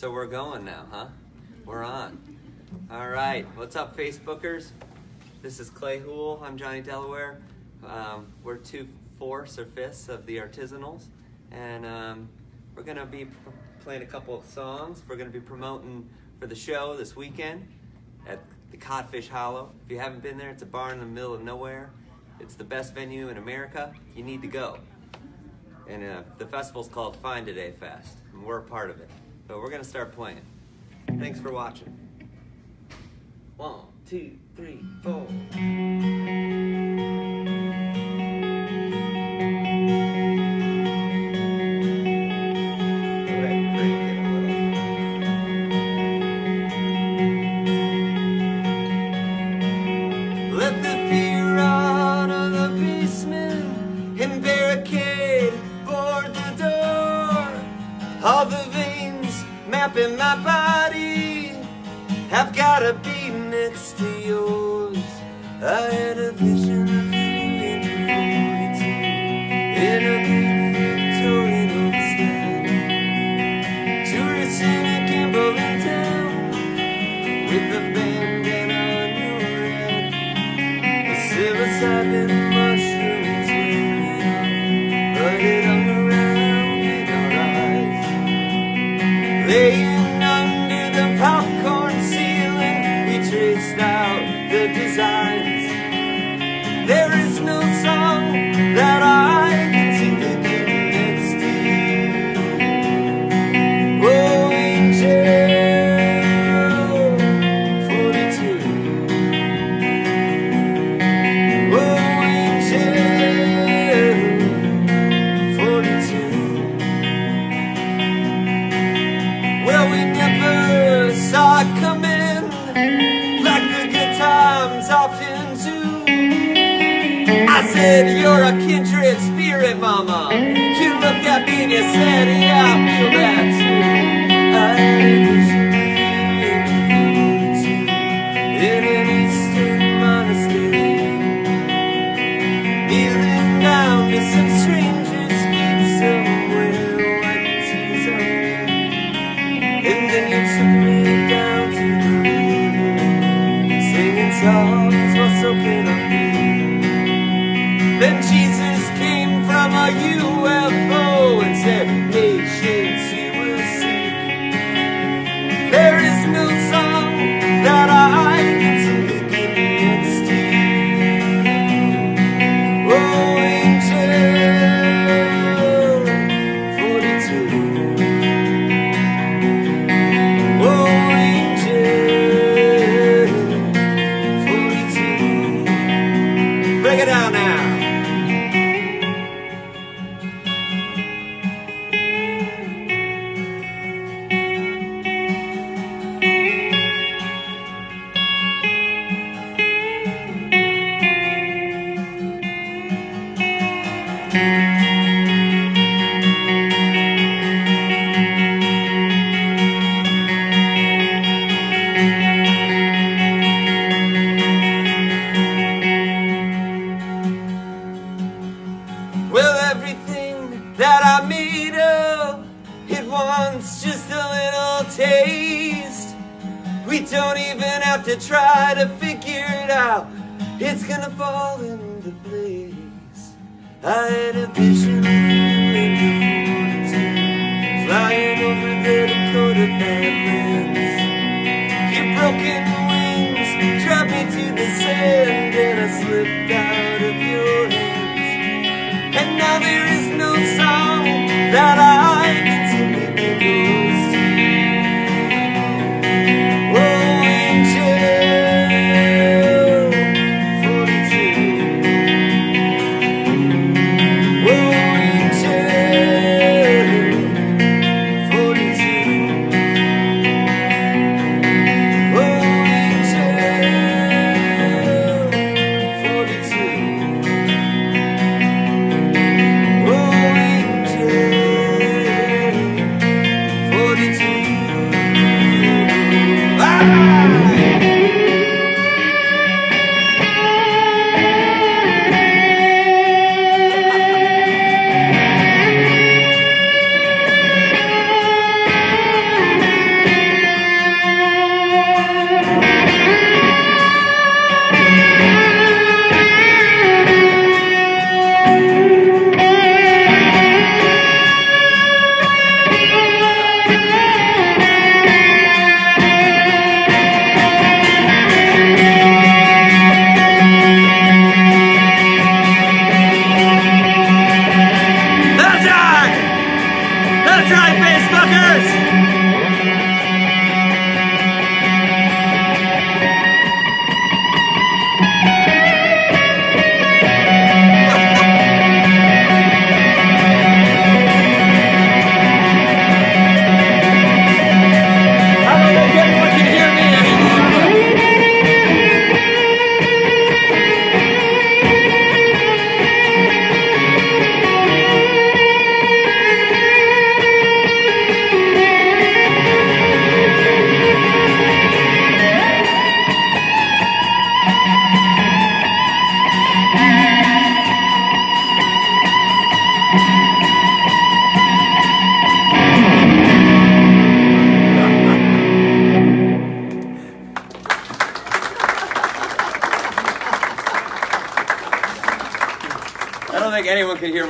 So we're going now, huh? We're on. All right. What's up, Facebookers? This is Clay Houle. I'm Johnny Delaware. Um, we're two fourths or fifths of the Artisanals, and um, we're gonna be p- playing a couple of songs. We're gonna be promoting for the show this weekend at the Codfish Hollow. If you haven't been there, it's a bar in the middle of nowhere. It's the best venue in America. You need to go. And uh, the festival's called Find a Day Fest, and we're a part of it. So we're gonna start playing. Thanks for watching. One, two, three, four. Have gotta be next to yours. I had a vision I said, You're a kindred spirit, mama. You looked at me and you said, Yeah, I feel that. I try to figure it out. It's gonna fall into place. I had a vision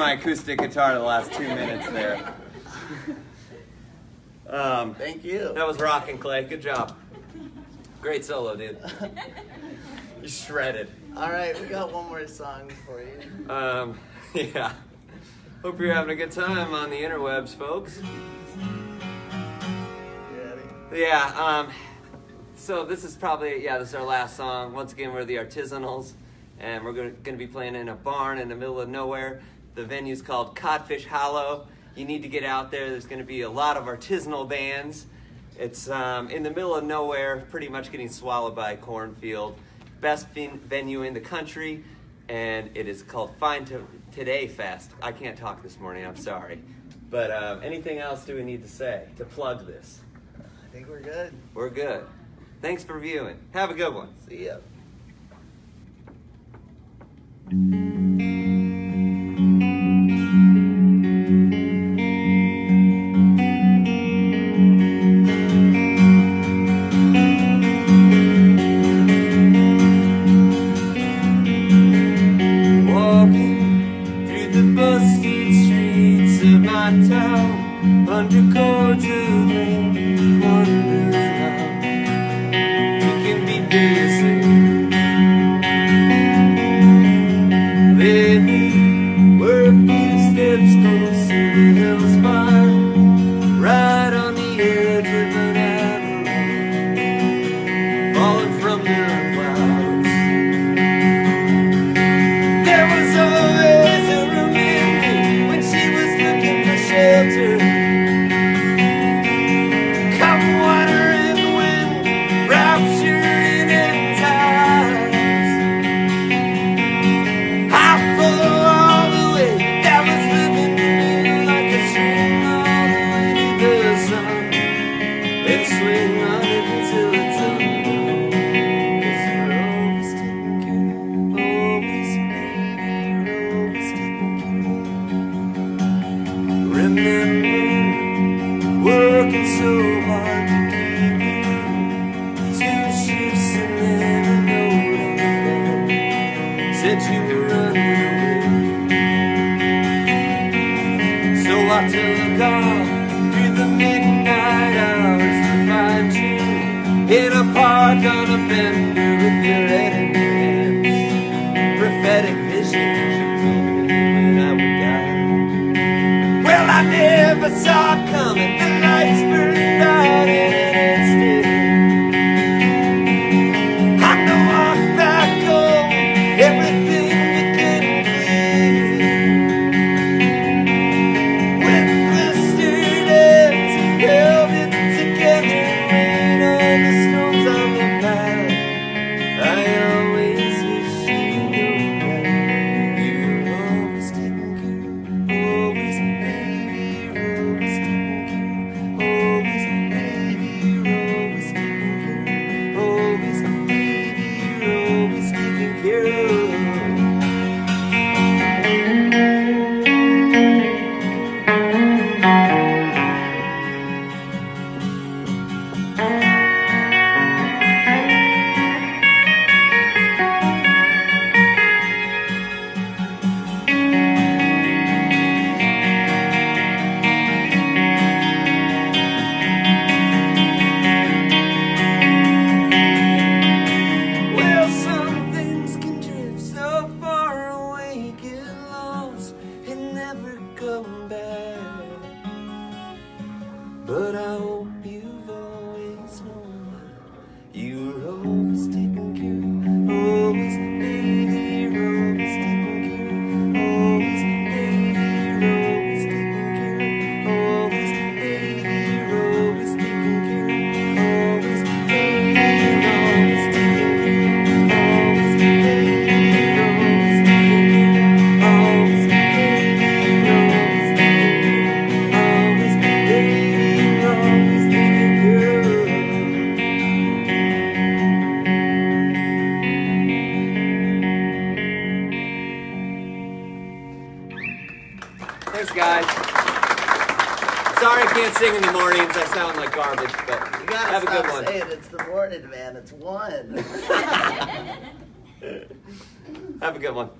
my acoustic guitar the last two minutes there. Um, Thank you. that was rocking, Clay. Good job. Great solo, dude. You shredded. All right, we got one more song for you. Um, yeah. Hope you're having a good time on the interwebs, folks. Yeah, um, so this is probably, yeah, this is our last song. Once again, we're the Artisanals, and we're going to be playing in a barn in the middle of nowhere. The venue's called Codfish Hollow. You need to get out there. There's going to be a lot of artisanal bands. It's um, in the middle of nowhere, pretty much getting swallowed by a cornfield. Best ven- venue in the country, and it is called Find to- Today Fest. I can't talk this morning, I'm sorry. But um, anything else do we need to say to plug this? I think we're good. We're good. Thanks for viewing. Have a good one. See ya. Away. So Well, Thanks, guys. Sorry I can't sing in the mornings. I sound like garbage, but You gotta have a good one. saying it's the morning, man. It's one. Have a good one.